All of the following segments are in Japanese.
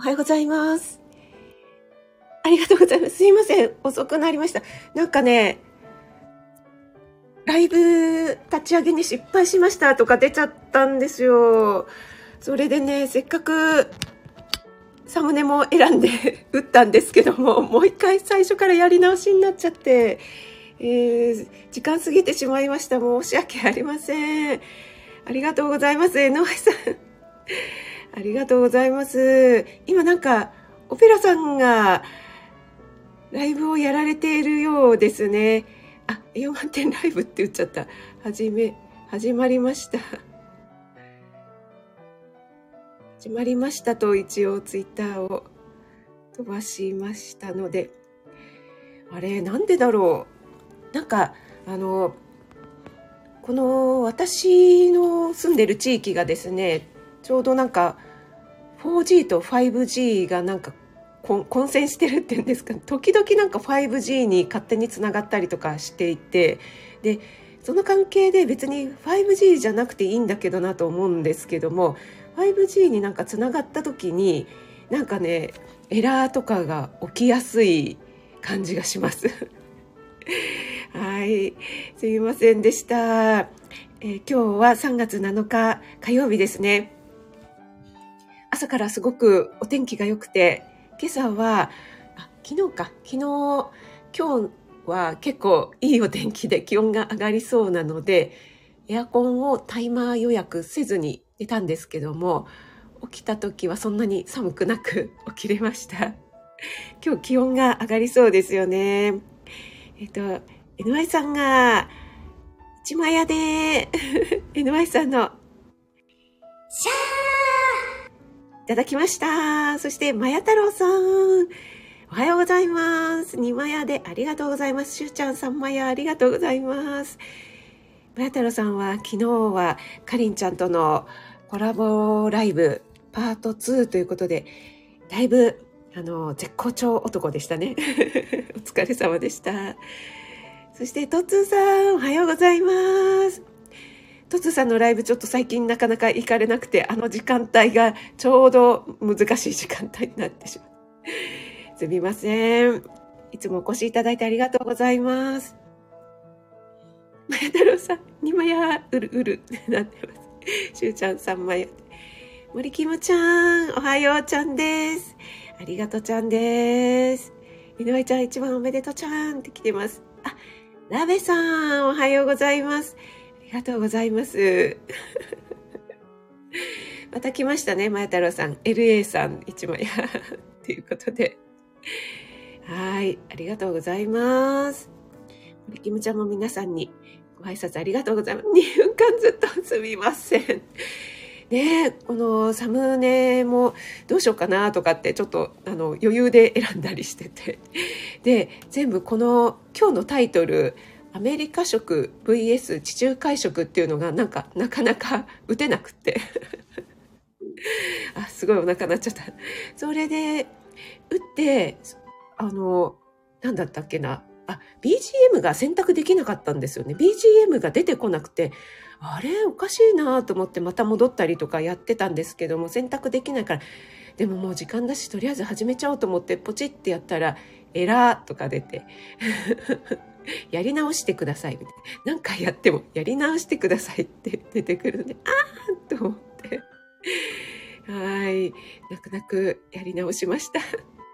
おはようございます。ありがとうございます。すいません。遅くなりました。なんかね、ライブ立ち上げに失敗しましたとか出ちゃったんですよ。それでね、せっかくサムネも選んで 打ったんですけども、もう一回最初からやり直しになっちゃって、えー、時間過ぎてしまいました。申し訳ありません。ありがとうございます。江上さん。ありがとうございます。今なんか、オペラさんがライブをやられているようですね。あ、栄養満点ライブって言っちゃった。はじめ、始まりました。始まりましたと一応ツイッターを飛ばしましたので、あれ、なんでだろう。なんか、あの、この私の住んでる地域がですね、ちょうどなんか 4G と 5G がなんか混戦してるっていうんですか？時々なんか 5G に勝手につながったりとかしていてでその関係で別に 5G じゃなくていいんだけどなと思うんですけども 5G になんかつながった時になんかねエラーとかが起きやすい感じがします。はい。すいませんでした、えー、今日は3月7日火曜日ですね。朝からすごくお天気が良くて今朝はあ昨日か。昨日今日は結構いいお天気で 気温が上がりそうなのでエアコンをタイマー予約せずに寝たんですけども起きた時はそんなに寒くなく 起きれました。今日気温が上がりそうですよね。えっと NY さんが一枚屋で NY さんのシャーただきましたそしてまや太郎さんおはようございます。二枚屋でありがとうございます。しゅうちゃん三枚屋ありがとうございます。まや太郎さんは昨日はかりんちゃんとのコラボライブパート2ということで、だいぶ、あの、絶好調男でしたね。お疲れ様でした。そして、トッツーさん、おはようございます。トツさんのライブちょっと最近なかなか行かれなくて、あの時間帯がちょうど難しい時間帯になってしまう。すみません。いつもお越しいただいてありがとうございます。まや太郎さん、にまやうるうるってなってます。しゅうちゃん3枚。森きむちゃん、おはようちゃんです。ありがとうちゃんです。井上ちゃん一番おめでとうちゃんって来てます。あ、ラベさん、おはようございます。ありがとうございます。また来ましたね、まや太郎さん。LA さん、一枚。ということで。はい、ありがとうございます。森きむちゃんも皆さんにご挨拶ありがとうございます。2分間ずっとすみません。ねこのサムネもどうしようかなとかってちょっとあの余裕で選んだりしてて。で、全部この今日のタイトル、アメリカ食 VS 地中海食っていうのがなんかなかなか 打てなくて。あ、すごいお腹鳴っちゃった。それで、打って、あの、なんだったっけな。あ、BGM が選択できなかったんですよね。BGM が出てこなくて、あれおかしいなと思ってまた戻ったりとかやってたんですけども、選択できないから、でももう時間だし、とりあえず始めちゃおうと思ってポチってやったら、エラーとか出て、やり直してくださいみたいな。何回やってもやり直してくださいって出てくるんで、あーと思って。はい。泣く泣くやり直しました。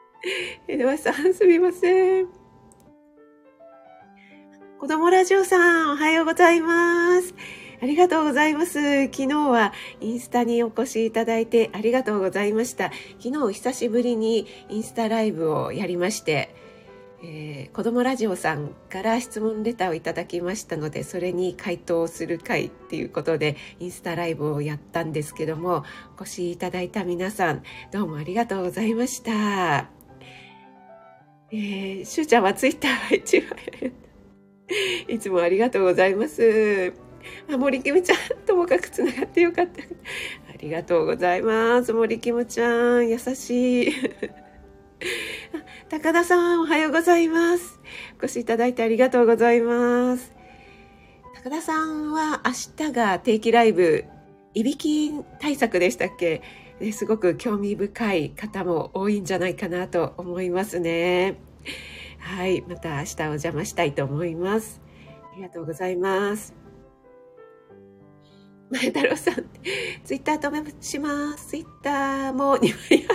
江戸さん、すみません。子供ラジオさん、おはようございます。ありがとうございます。昨日はインスタにお越しいただいてありがとうございました。昨日久しぶりにインスタライブをやりまして、えー、子供ラジオさんから質問レターをいただきましたので、それに回答する会っていうことで、インスタライブをやったんですけども、お越しいただいた皆さん、どうもありがとうございました。えー、しゅうちゃんはツイッターは一番いつもありがとうございます。あ、森キムちゃん、ともかくつながってよかった。ありがとうございます。森キムちゃん、優しい。高田さん、おはようございます。お越しいただいてありがとうございます。高田さんは明日が定期ライブ、いびき対策でしたっけ？すごく興味深い方も多いんじゃないかなと思いますね。はい。また明日お邪魔したいと思います。ありがとうございます。前太郎さん、ツイッター止めします。ツイッターも2枚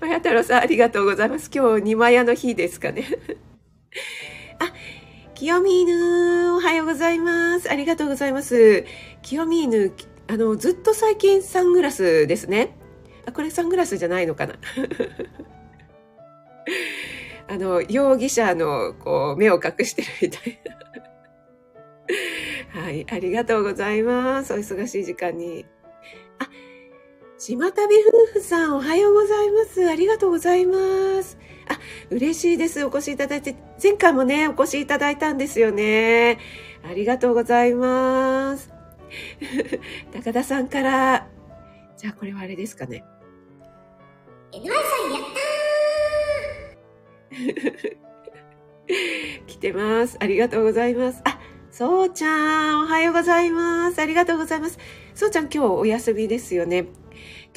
屋。前太郎さん、ありがとうございます。今日2枚屋の日ですかね。あ、清見犬、おはようございます。ありがとうございます。清見犬、あの、ずっと最近サングラスですね。あ、これサングラスじゃないのかな。あの、容疑者の、こう、目を隠してるみたいな。はい、ありがとうございます。お忙しい時間に。島旅夫婦さん、おはようございます。ありがとうございます。あ、嬉しいです。お越しいただいて、前回もね、お越しいただいたんですよね。ありがとうございます。高田さんから、じゃあこれはあれですかね。NY さんやったー来てます。ありがとうございます。あ、そうちゃん、おはようございます。ありがとうございます。そうちゃん、今日お休みですよね。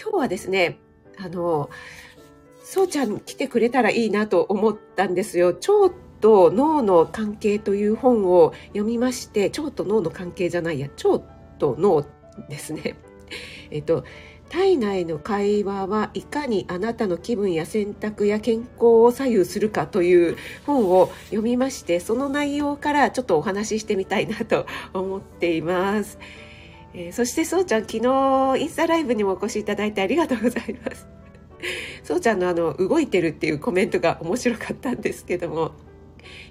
今日はですね、あの、そうちゃん来てくれたらいいなと思ったんですよ。腸と脳の関係という本を読みまして、腸と脳の関係じゃないや、腸と脳ですね。えっと、体内の会話はいかにあなたの気分や選択や健康を左右するかという本を読みましてその内容からちょっとお話ししてみたいなと思っています、えー、そしてそうちゃん昨日インスタライブにもお越しいただいてありがとうございます。そうちゃんのあの動いてるっていうコメントが面白かったんですけども。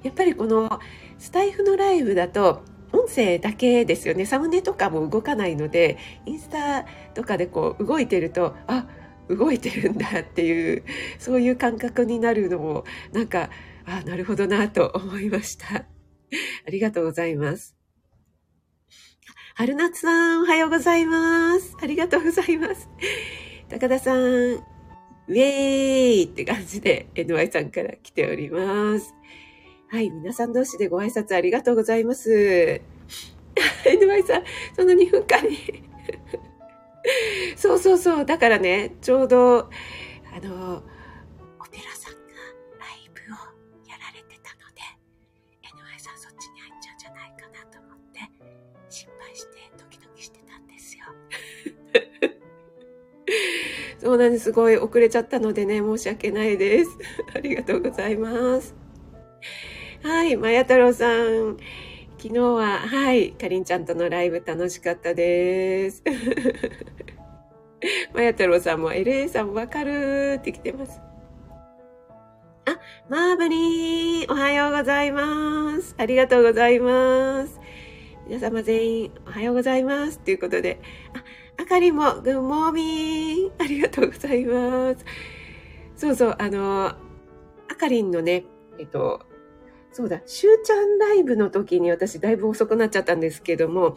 やっぱりこのスタイフのライブだと音声だけですよね。サムネとかも動かないのでインスタとかでこう動いてるとあ動いてるんだっていうそういう感覚になるのもなんかあなるほどなと思いました。ありがとうございます。春夏さんおはようございますありがとうございます 高田さんウェーイって感じで NY さんから来ております。はい、皆さん同士でご挨拶ありがとうございます。NY さん、その2分間に そうそうそう、だからね、ちょうど、あの、そうなんです。すごい遅れちゃったのでね、申し訳ないです。ありがとうございます。はい、まや太郎さん。昨日は、はい、かりんちゃんとのライブ楽しかったです。まや太郎さんも、LA さんもわかるって来てます。あ、マーブリー、おはようございます。ありがとうございます。皆様全員、おはようございます。ということで、あ、あかりも、グッモーミー、ありがとうございます。そうそう、あの、あかりんのね、えっと、そうだ、しゅうちゃんライブの時に私だいぶ遅くなっちゃったんですけども、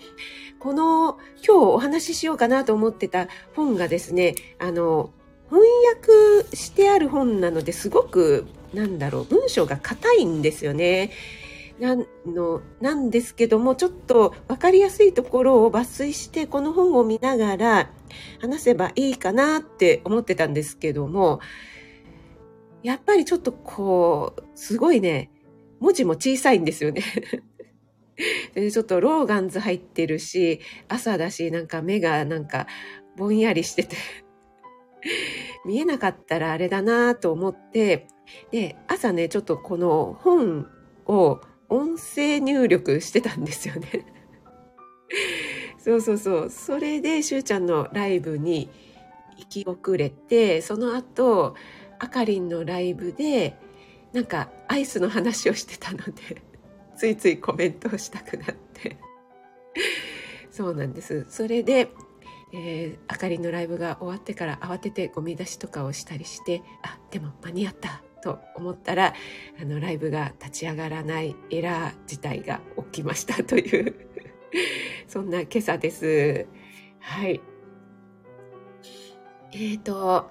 この今日お話ししようかなと思ってた本がですね、あの、翻訳してある本なのですごく、なんだろう、文章が硬いんですよね。なんの、なんですけども、ちょっとわかりやすいところを抜粋して、この本を見ながら話せばいいかなって思ってたんですけども、やっぱりちょっとこう、すごいね、文字も小さいんですよね。ちょっとローガンズ入ってるし、朝だし、なんか目がなんかぼんやりしてて見えなかったらあれだなと思って、で、朝ね、ちょっとこの本を音声入力してたんですよね。そうそうそう。それで、しゅうちゃんのライブに行き遅れて、その後、あかりんのライブで、なんかアイスの話をしてたので ついついコメントをしたくなって。そうなんです。それで、えー、あかりんのライブが終わってから慌ててゴミ出しとかをしたりしてあでも間に合った。と思ったらあのライブが立ち上がらないエラー自体が起きましたという そんな今朝ですはいえっ、ー、と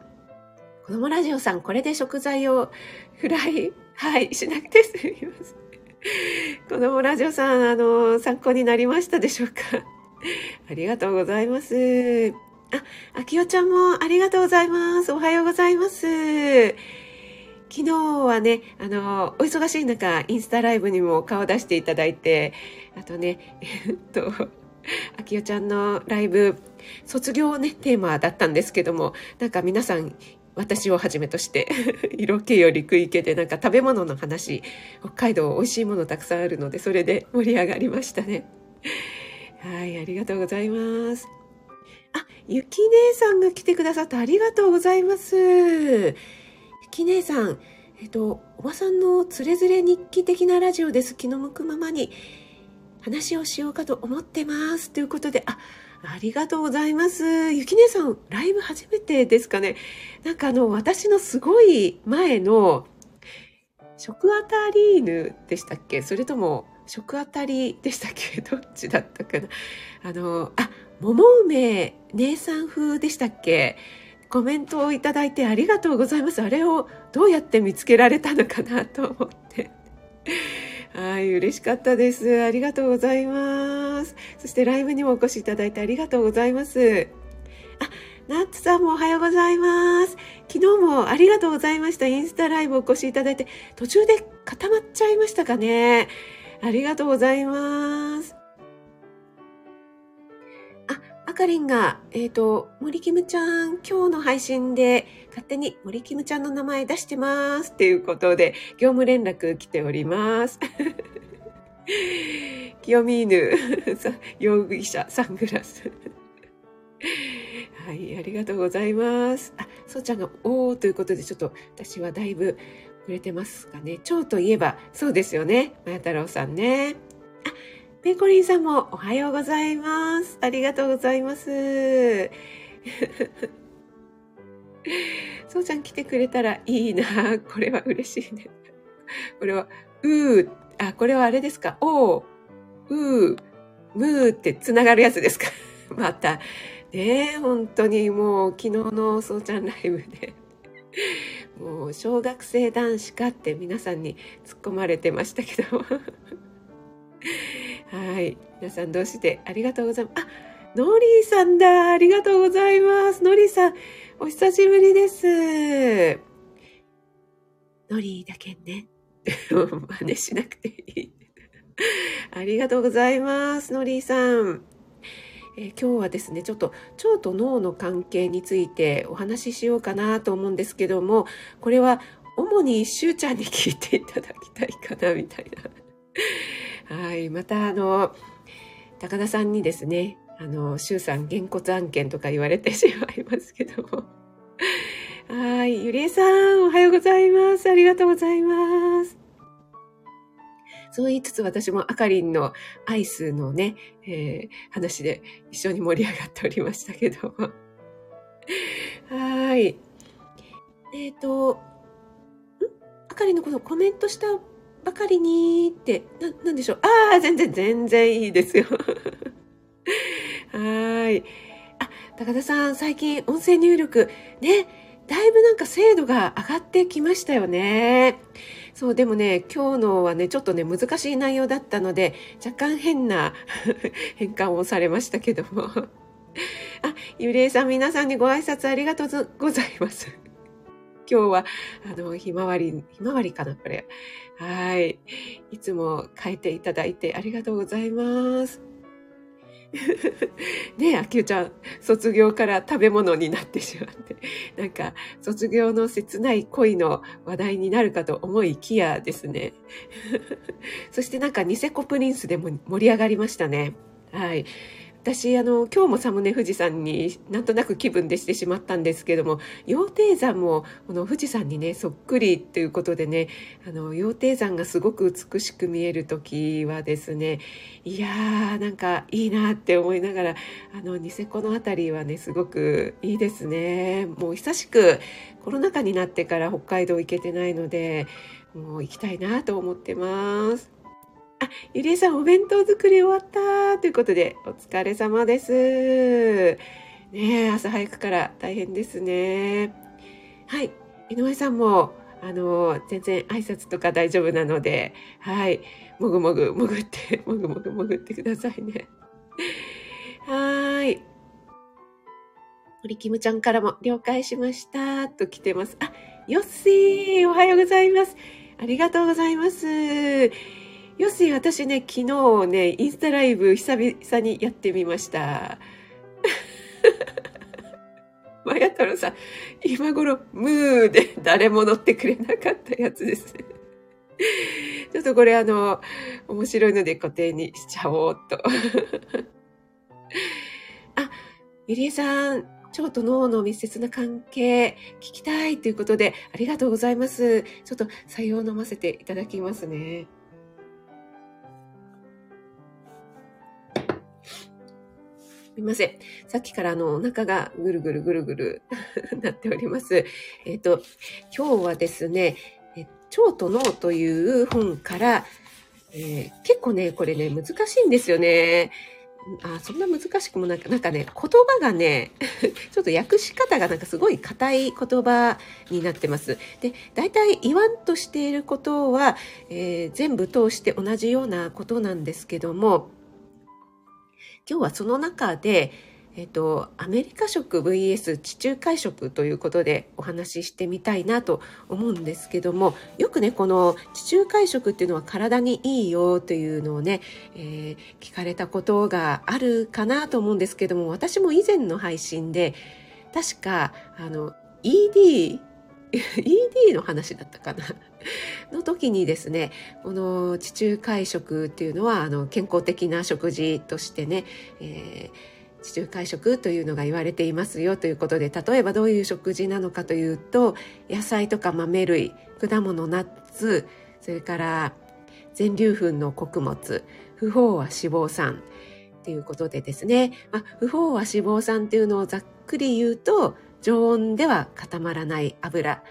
子供ラジオさんこれで食材をフライ、はい、しなくてすみません。子供ラジオさん、あの、参考になりましたでしょうか？ありがとうございます。あきおちゃんもありがとうございます。おはようございます。昨日はね、あの、お忙しい中、インスタライブにも顔出していただいて、あとね、えっと、あきおちゃんのライブ、卒業ね、テーマだったんですけども、なんか皆さん、私をはじめとして、色気より食い気で、なんか食べ物の話、北海道美味しいものたくさんあるので、それで盛り上がりましたね。はい、ありがとうございます。あ、ゆき姉さんが来てくださってありがとうございます。き姉さん、えっと、おばさんのつれづれ日記的なラジオです。気の向くままに話をしようかと思ってます。ということで、あ、ありがとうございます。ゆき姉さん、ライブ初めてですかね。なんかあの、私のすごい前の、食あたり犬でしたっけ？それとも、食あたりでしたっけ？どっちだったかな？あの、あ、桃梅姉さん風でしたっけ？コメントをいただいてありがとうございます。あれをどうやって見つけられたのかなと思って。はい、嬉しかったです。ありがとうございます。そしてライブにもお越しいただいてありがとうございます。あ、ナッツさんもおはようございます。昨日もありがとうございました。インスタライブお越しいただいて、途中で固まっちゃいましたかね。ありがとうございます。かりんが、えっ、と、森キムちゃん、今日の配信で勝手に森キムちゃんの名前出してます。っていうことで、業務連絡来ております。清見犬、さ容疑者、サングラス。はい、ありがとうございます。あ、そうちゃんが、おーということで、ちょっと私はだいぶ触れてますかね。蝶といえば、そうですよね。まや太郎さんね。あ、ペコリンさんもおはようございます。ありがとうございます。そうちゃん来てくれたらいいな。これは嬉しいね。これは、うー、あ、これはあれですか？おー、うー、むーってつながるやつですか？また。ねえ、本当にもう昨日のそうちゃんライブで、もう小学生男子かって皆さんに突っ込まれてましたけど。はい。皆さんどうしてありがとうございます？あ、ノリーさんだ。ありがとうございます。ノリーさん、お久しぶりです。ノリーだけね。真似しなくていい。ありがとうございます。ノリーさん。えー今日はですね、ちょっと腸と脳の関係についてお話ししようかなと思うんですけども、これは主にしゅうちゃんに聞いていただきたいかな、みたいな。はい。また、あの、高田さんにですね、あの、しゅうさん、げんこつ案件とか言われてしまいますけども。はい。ゆりえさん、おはようございます。ありがとうございます。そう言いつつ私もあかりんのアイスのね、えー話で一緒に盛り上がっておりましたけども。はい。えっ、と、ん？あかりんのこのコメントしたばかりにって、な、なんでしょう？ああ、全然、全然いいですよ。はい。あ、高田さん、最近音声入力、ね、だいぶなんか精度が上がってきましたよね。そう、でもね、今日のはね、ちょっとね、難しい内容だったので、若干変な 変換をされましたけども。あ、ゆりえさん、皆さんにご挨拶ありがとうございます。今日は、あの、ひまわり、ひまわりかな、これ。はい。いつも書いていただいてありがとうございます。ねえ、あきゅうちゃん、卒業から食べ物になってしまって、なんか、卒業の切ない恋の話題になるかと思いきやですね。そしてなんか、ニセコプリンスでも盛り上がりましたね。はい。私、あの、今日もサムネ富士山になんとなく気分でしてしまったんですけども、羊蹄山もこの富士山にね、そっくりということでね、あの、羊蹄山がすごく美しく見える時はですね、いやー、なんかいいなって思いながら、あの、ニセコのあたりはね、すごくいいですね。もう久しくコロナ禍になってから北海道行けてないので、もう行きたいなと思ってます。あ、ゆりえさんお弁当作り終わったということで、お疲れ様です。ね、朝早くから大変ですね。はい、井上さんも、あの、全然挨拶とか大丈夫なので、はい、もぐもぐ、もぐって、もぐもぐもぐってくださいね。はーい。堀キムちゃんからも了解しましたと来てます。あ、ヨッシー、おはようございます。ありがとうございます。ヨッシー、私ね、昨日ね、インスタライブ久々にやってみました。マヤ太郎さん、今頃、ムーで誰も乗ってくれなかったやつです。ちょっとこれあの、面白いので固定にしちゃおうと。あ、ゆりえさん、腸と脳の密接な関係聞きたいということでありがとうございます。ちょっと採用飲ませていただきますね。みません。さっきからあのお腹がぐるぐるぐるぐる なっております。えっ、ー、と、今日はですね、腸と脳という本から、えー、結構ね、これね、難しいんですよね。あそんな難しくもなんか、なんかね、言葉がね、ちょっと訳し方がなんかすごい硬い言葉になってます。で、大体言わんとしていることは、えー、全部通して同じようなことなんですけども、今日はその中で、えっと、アメリカ食 VS 地中海食ということでお話ししてみたいなと思うんですけどもよくねこの地中海食っていうのは体にいいよというのをね、えー、聞かれたことがあるかなと思うんですけども私も以前の配信で確かあの ED ED の話だったかな。の時にですねこの地中海食っていうのはあの健康的な食事としてね、えー地中海食というのが言われていますよということで例えばどういう食事なのかというと野菜とか豆類果物ナッツそれから全粒粉の穀物不飽和脂肪酸ということでですね、まあ、不飽和脂肪酸っていうのをざっくり言うと常温では固まらない油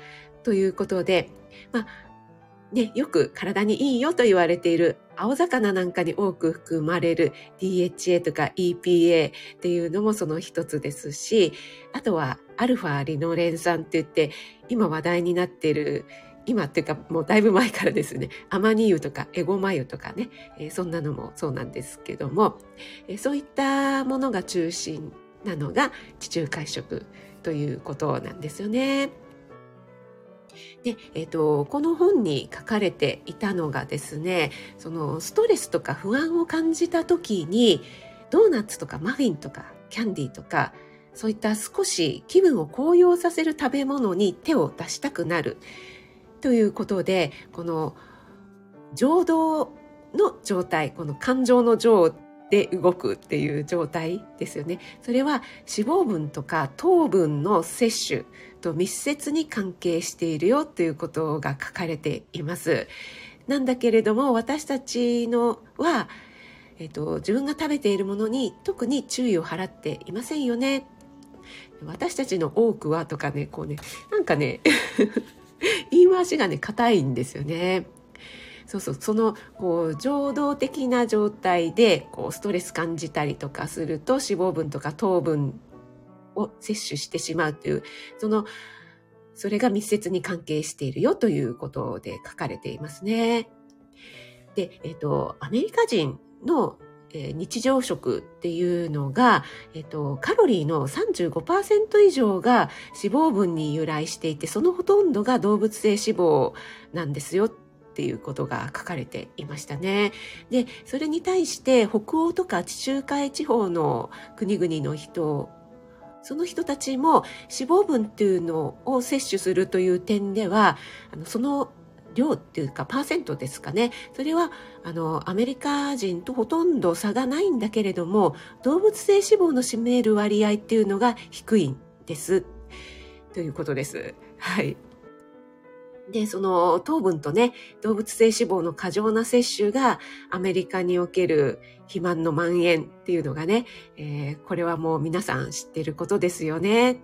ということで、まあね、よく体にいいよと言われている青魚なんかに多く含まれる DHA とか EPA っていうのもその一つですし、あとはアルファリノレン酸って言って今話題になっている今っていうかもうだいぶ前からですね、アマニ油とかエゴマ油とかね、えー、そんなのもそうなんですけども、えー、そういったものが中心なのが地中海食ということなんですよね。で、えっ、ー、と、この本に書かれていたのがですね、そのストレスとか不安を感じた時に、ドーナツとかマフィンとかキャンディーとか、そういった少し気分を高揚させる食べ物に手を出したくなるということで、この情動の状態、この感情の情で動くっていう状態ですよね。それは脂肪分とか糖分の摂取と密接に関係しているよということが書かれています。なんだけれども私たちのは、えっと、自分が食べているものに特に注意を払っていませんよね。私たちの多くはとかね、こうね、なんかね、言い回しがね、硬いんですよね。そうそう、その、こう、情動的な状態で、こう、ストレス感じたりとかすると、脂肪分とか糖分を摂取してしまうという、その、それが密接に関係しているよということで書かれていますね。で、えっ、と、アメリカ人の日常食っていうのが、えっと、カロリーの35%以上が脂肪分に由来していて、そのほとんどが動物性脂肪なんですよっていうことが書かれていましたね。で、それに対して北欧とか地中海地方の国々の人その人たちも脂肪分っていうのを摂取するという点では、あのその量っていうかパーセントですかね。それはあのアメリカ人とほとんど差がないんだけれども、動物性脂肪の占める割合っていうのが低いんです。ということです。はい。で、その糖分とね、動物性脂肪の過剰な摂取がアメリカにおける肥満の蔓延っていうのがね、えー、これはもう皆さん知ってることですよね。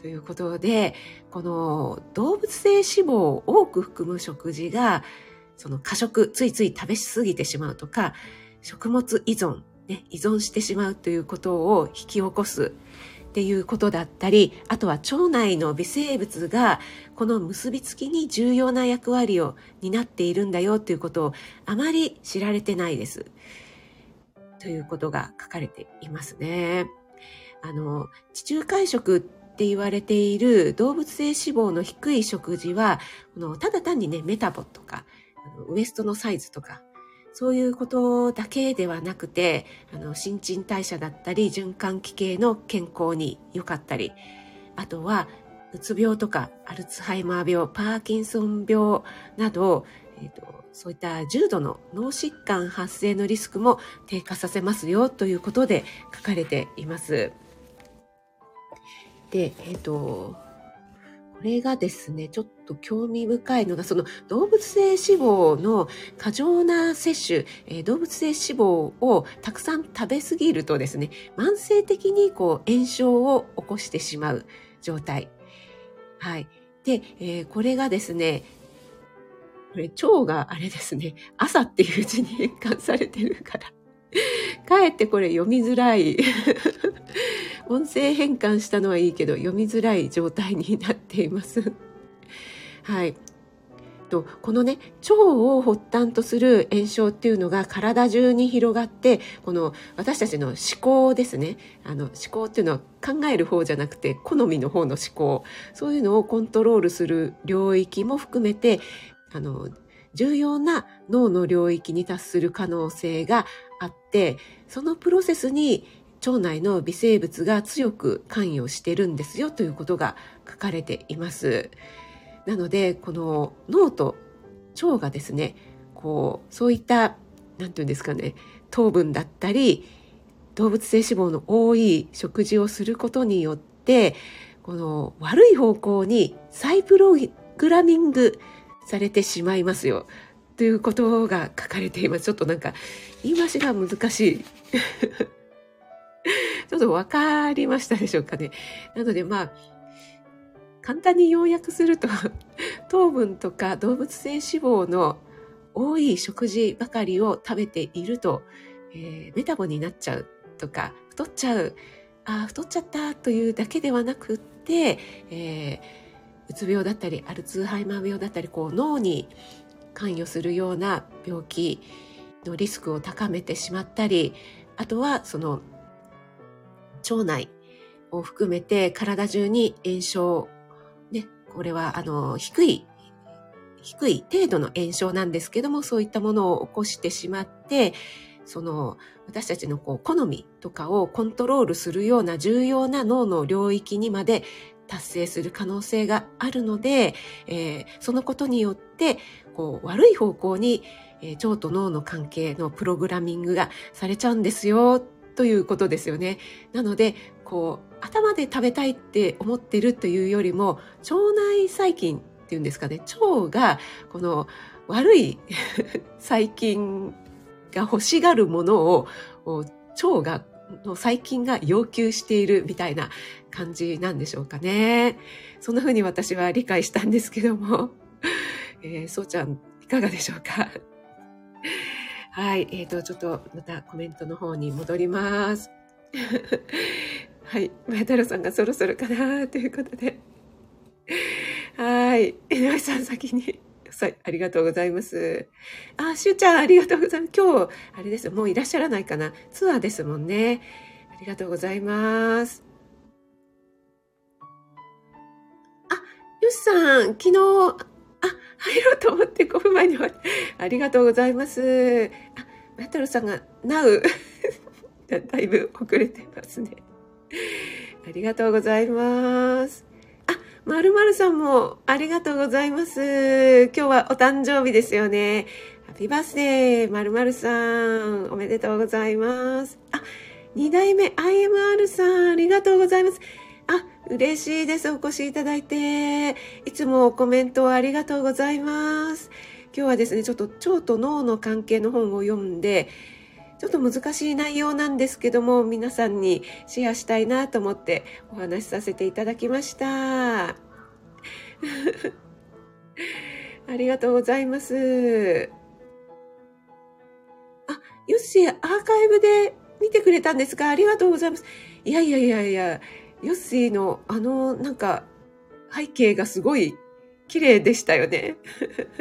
ということで、この動物性脂肪を多く含む食事が、その過食、ついつい食べ過ぎてしまうとか、食物依存、ね、依存してしまうということを引き起こすっていうことだったり、あとは腸内の微生物がこの結びつきに重要な役割を担っているんだよということをあまり知られてないです。ということが書かれていますね。あの、地中海食って言われている動物性脂肪の低い食事は、このただ単にね、メタボとか、ウエストのサイズとか、そういうことだけではなくて、あの、新陳代謝だったり、循環器系の健康に良かったり、あとは、うつ病とか、アルツハイマー病、パーキンソン病など、えーと、そういった重度の脳疾患発生のリスクも低下させますよということで書かれています。で、えっ、ー、と、これがですね、ちょっと興味深いのが、その動物性脂肪の過剰な摂取、えー、動物性脂肪をたくさん食べ過ぎるとですね、慢性的にこう炎症を起こしてしまう状態。はい。で、えー、これがですね、これ腸があれですね、朝っていう字に変換されてるから、かえってこれ読みづらい。音声変換したのはいいけど読みづらい状態になっています。はい。とこのね腸を発端とする炎症っていうのが体中に広がってこの私たちの思考ですねあの思考っていうのは考える方じゃなくて好みの方の思考そういうのをコントロールする領域も含めてあの重要な脳の領域に達する可能性があってそのプロセスに腸内の微生物が強く関与してるんですよということが書かれています。なのでこの脳と腸がですねこうそういった何て言うんですかね糖分だったり動物性脂肪の多い食事をすることによってこの悪い方向にサイプログラミングされてしまいますよということが書かれています。ちょっとなんか言い回しが難しい。ちょっとわかりましたでしょうかね。なのでまあ簡単に要約すると 糖分とか動物性脂肪の多い食事ばかりを食べていると、えー、メタボになっちゃうとか太っちゃうあ太っちゃったというだけではなくって、えー、うつ病だったりアルツハイマー病だったりこう脳に関与するような病気のリスクを高めてしまったりあとはその腸内を含めて体中に炎症これは、あの、低い、低い程度の炎症なんですけども、そういったものを起こしてしまって、その、私たちのこう、好みとかをコントロールするような重要な脳の領域にまで達成する可能性があるので、えー、そのことによって、こう、悪い方向に、えー、腸と脳の関係のプログラミングがされちゃうんですよ、ということですよね。なので、こう、頭で食べたいって思ってるというよりも腸内細菌っていうんですかね腸がこの悪い 細菌が欲しがるものを腸がの細菌が要求しているみたいな感じなんでしょうかね。そんな風に私は理解したんですけども、えー、そうちゃんいかがでしょうか？はい、えーと、ちょっとまたコメントの方に戻ります。はい。前太郎さんがそろそろかなということで。はい。井上さん先に。さいありがとうございます。あ、しゅうちゃんありがとうございます。今日、あれですもういらっしゃらないかな。ツアーですもんね。ありがとうございます。あ、よしさん、昨日、入ろうと思って5分前に終わありがとうございます。あ、前太郎さんが、なう。だいぶ遅れてますね。ありがとうございます。あ、まるまるさんもありがとうございます。今日はお誕生日ですよね。ハッピーバースデー、まるまるさん、おめでとうございます。あ、二代目 IMR さん、ありがとうございます。嬉しいです。お越しいただいて。いつもコメントありがとうございます。今日はですね、ちょっと腸と脳の関係の本を読んで、ちょっと難しい内容なんですけども、皆さんにシェアしたいなと思ってお話しさせていただきました。ありがとうございます。あ、よし、アーカイブで見てくれたんですか？ありがとうございます。いやいやいやいや、ヨッシーのあの、なんか、背景がすごい綺麗でしたよね。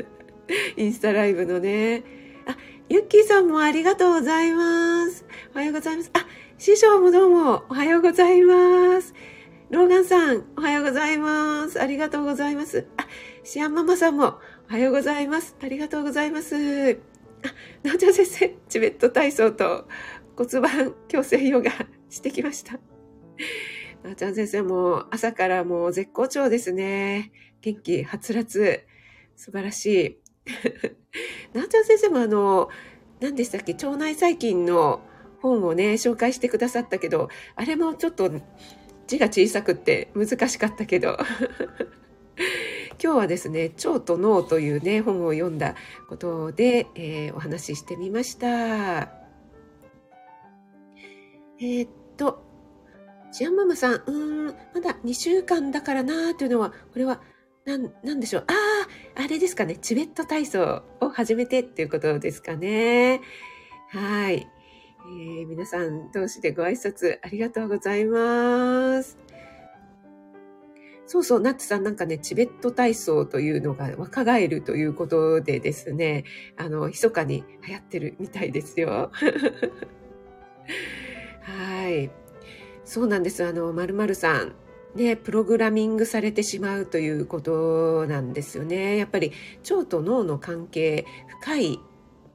インスタライブのね。あ、ゆっきーさんもありがとうございます。おはようございます。あ、師匠もどうもおはようございます。ローガンさん、おはようございます。ありがとうございます。あ、シアンママさんも、おはようございます。ありがとうございます。あ、なおちゃん先生、チベット体操と骨盤矯正ヨガしてきました。なおちゃん先生も朝からもう絶好調ですね。元気、はつらつ。素晴らしい。なおちゃん先生もあの、何でしたっけ？腸内細菌の本をね、紹介してくださったけど、あれもちょっと字が小さくって難しかったけど。今日はですね、腸と脳というね、本を読んだことで、えー、お話ししてみました。えー、っと、ジアンママさん、うーん、まだ2週間だからなーというのは、これは、なん、なんでしょう？ああ、あれですかね。チベット体操を始めてっていうことですかね。はい。えー、皆さん同士でご挨拶ありがとうございます。そうそう、ナッツさんなんかね、チベット体操というのが若返るということでですね、あの、密かに流行ってるみたいですよ。はい。そうなんです。あの、まるさん。ね、プログラミングされてしまうということなんですよね。やっぱり腸と脳の関係深いっ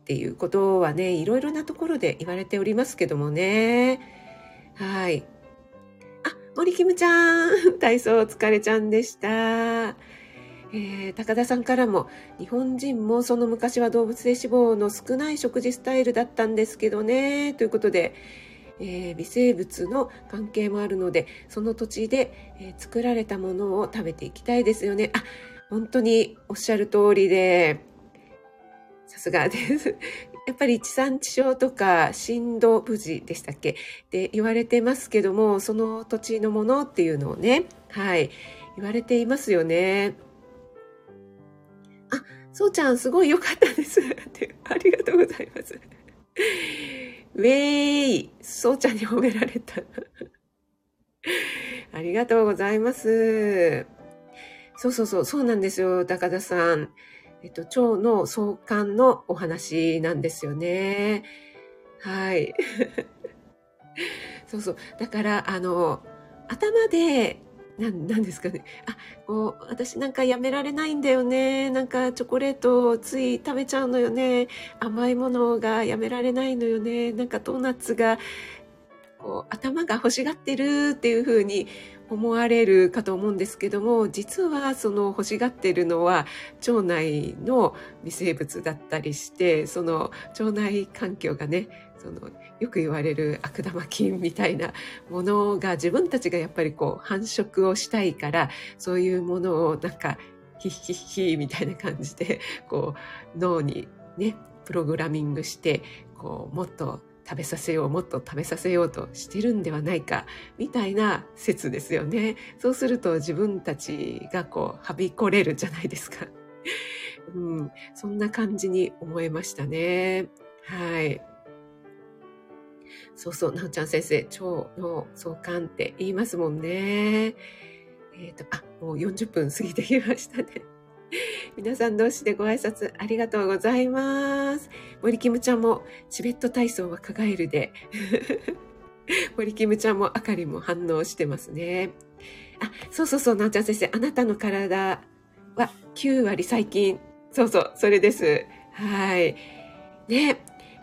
ていうことはね、いろいろなところで言われておりますけどもね。はい。あ、森キムちゃん、体操お疲れちゃんでした。えー、高田さんからも、日本人もその昔は動物性脂肪の少ない食事スタイルだったんですけどね、ということで、えー、微生物の関係もあるので、その土地で、えー、作られたものを食べていきたいですよね。あ、本当におっしゃる通りで、さすがです。やっぱり地産地消とか震度無事でしたっけ？って言われてますけども、その土地のものっていうのをね、はい、言われていますよね。あ、そうちゃんすごい良かったです。ありがとうございます。ウェーイそうちゃんに褒められた。ありがとうございます。そうそうそう、そうなんですよ、高田さん。えっと、腸の相関のお話なんですよね。はい。そうそう。だから、あの、頭で、なん、なんですかね。あ、こう、私なんかやめられないんだよね。なんかチョコレートをつい食べちゃうのよね。甘いものがやめられないのよね。なんかドーナツが、こう、頭が欲しがってるっていう風に思われるかと思うんですけども実はその欲しがってるのは腸内の微生物だったりしてその腸内環境がねそのよく言われる悪玉菌みたいなものが自分たちがやっぱりこう繁殖をしたいからそういうものをなんかヒッヒッヒみたいな感じでこう脳にねプログラミングしてこうもっと食べさせようもっと食べさせようとしてるんではないかみたいな説ですよね。そうすると自分たちがこうはびこれるじゃないですか、うん、そんな感じに思えましたね。はい。そうそう、なおちゃん先生、腸の相関って言いますもんね。えっ、ー、と、あ、もう40分過ぎてきましたね。皆さん同士でご挨拶ありがとうございます。森キムちゃんもチベット体操はカガエルで。森キムちゃんもあかりも反応してますね。あ、そうそうそう、なおちゃん先生、あなたの体は9割最近。そうそう、それです。はい。ね、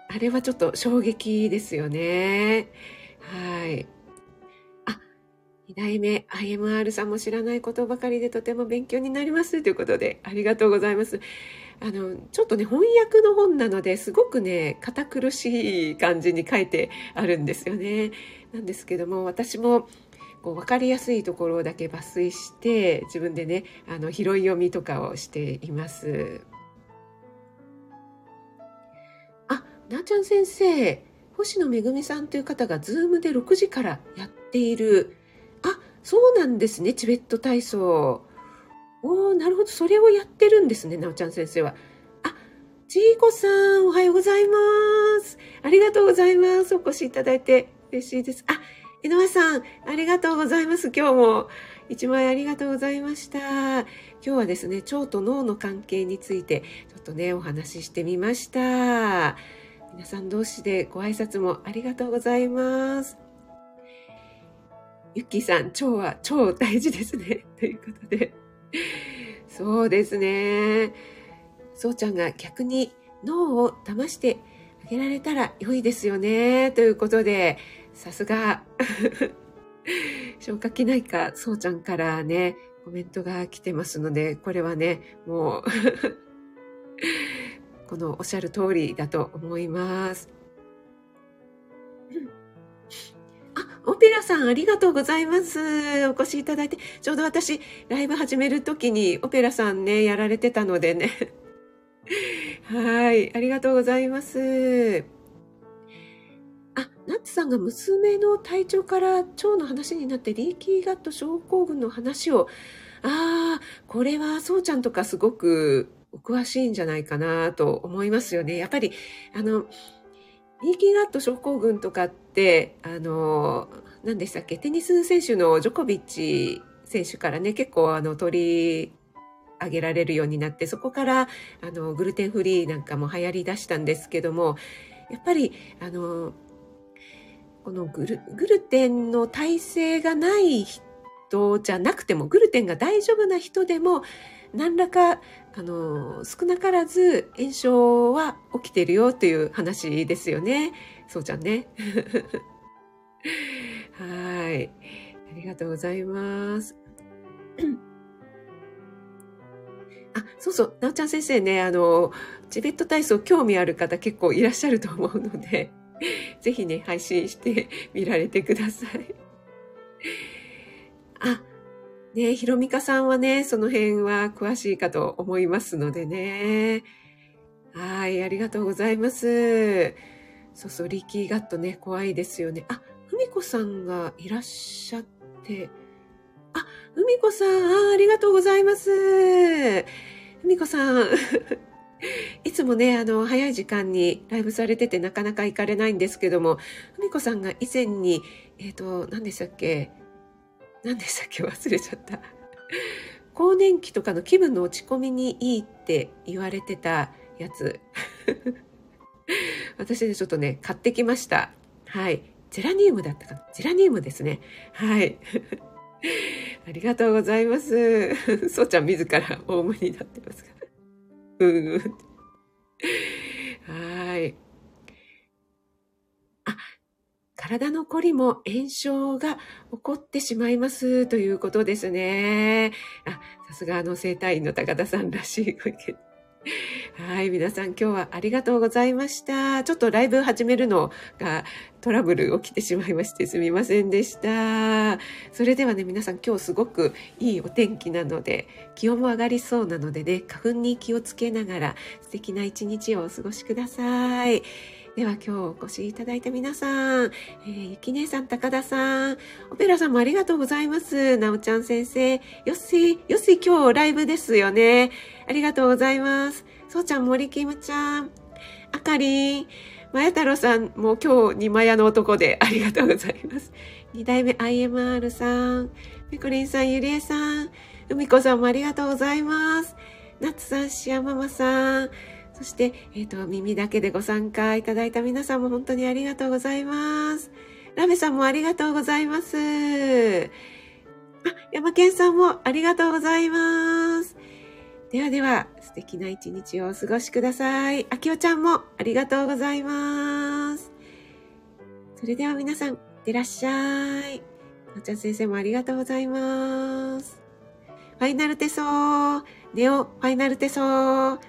あれはちょっと衝撃ですよね。はい。2代目 IMR さんも知らないことばかりでとても勉強になりますということでありがとうございます。あの、ちょっとね、翻訳の本なのですごくね、堅苦しい感じに書いてあるんですよね。なんですけども、私もこう分かりやすいところだけ抜粋して自分でね、あの、拾い読みとかをしています。あ、なーちゃん先生、星野めぐみさんという方がズームで6時からやっているそうなんですね、チベット体操。おー、なるほど、それをやってるんですね、なおちゃん先生は。あ、ちいこさん、おはようございます。ありがとうございます。お越しいただいて嬉しいです。あ、井上さん、ありがとうございます。今日も一枚ありがとうございました。今日はですね、腸と脳の関係について、ちょっとね、お話ししてみました。皆さん同士でご挨拶もありがとうございます。ゆきさん、腸は超大事ですね。ということで。そうですね。そうちゃんが逆に脳を騙してあげられたら良いですよね。ということで、さすが。消化器内科、そうちゃんからね、コメントが来てますので、これはね、もう このおっしゃる通りだと思います。オペラさんありがとうございます。お越しいただいて、ちょうど私、ライブ始めるときにオペラさんね、やられてたのでね。はい、ありがとうございます。あ、ナッツさんが娘の体調から腸の話になってリーキーガット症候群の話を、ああ、これはそうちゃんとかすごくお詳しいんじゃないかなと思いますよね。やっぱり、あの、リーキーガット症候群とかって、あの、何でしたっけ、テニス選手のジョコビッチ選手からね、結構あの取り上げられるようになって、そこからあのグルテンフリーなんかも流行り出したんですけども、やっぱりあのこのグルグルテンの耐性がない人じゃなくても、グルテンが大丈夫な人でも、何らか、あの、少なからず炎症は起きてるよっていう話ですよね。そうちゃんね。はい。ありがとうございます。あ、そうそう、なおちゃん先生ね、あの、チベット体操興味ある方結構いらっしゃると思うので、ぜひね、配信して見られてください。あ、ね、ひろみかさんはね、その辺は詳しいかと思いますのでね。はい、ありがとうございます。そうそう、リキーガットね、怖いですよね。あ、ふみこさんがいらっしゃって、あ、ふみこさん、あありがとうございます。ふみこさん。いつもね、あの、早い時間にライブされててなかなか行かれないんですけども、ふみこさんが以前に、えっ、ー、と、何でしたっけ？何でしたっけ？忘れちゃった。更年期とかの気分の落ち込みにいいって言われてたやつ。私ね、ちょっとね、買ってきました。はい。ゼラニウムだったかな？ゼラニウムですね。はい。ありがとうございます。そうちゃん自らオウムになってますが。うん。はい。あ、体のこりも炎症が起こってしまいますということですね。あ、さすがあの生体院の高田さんらしいご意見。はい。皆さん今日はありがとうございました。ちょっとライブ始めるのがトラブル起きてしまいましてすみませんでした。それではね、皆さん今日すごくいいお天気なので、気温も上がりそうなのでね、花粉に気をつけながら素敵な一日をお過ごしください。では今日お越しいただいた皆さん、えー、ゆき姉さん、高田さん、オペラさんもありがとうございます。なおちゃん先生、よっしー、よっしー今日ライブですよね。ありがとうございます。そうちゃん、森キムちゃん、あかりん、まや太郎さん、も今日二枚屋の男でありがとうございます。二代目 IMR さん、みこりんさん、ゆりえさん、うみこさんもありがとうございます。なつさん、しやままさん、そして、えっ、ー、と、耳だけでご参加いただいた皆さんも本当にありがとうございます。ラメさんもありがとうございます。あ、山健さんもありがとうございます。ではでは、素敵な一日をお過ごしください。あきおちゃんもありがとうございます。それでは皆さん、いってらっしゃい。なちゃん先生もありがとうございます。ファイナルテソー、ネオファイナルテソー。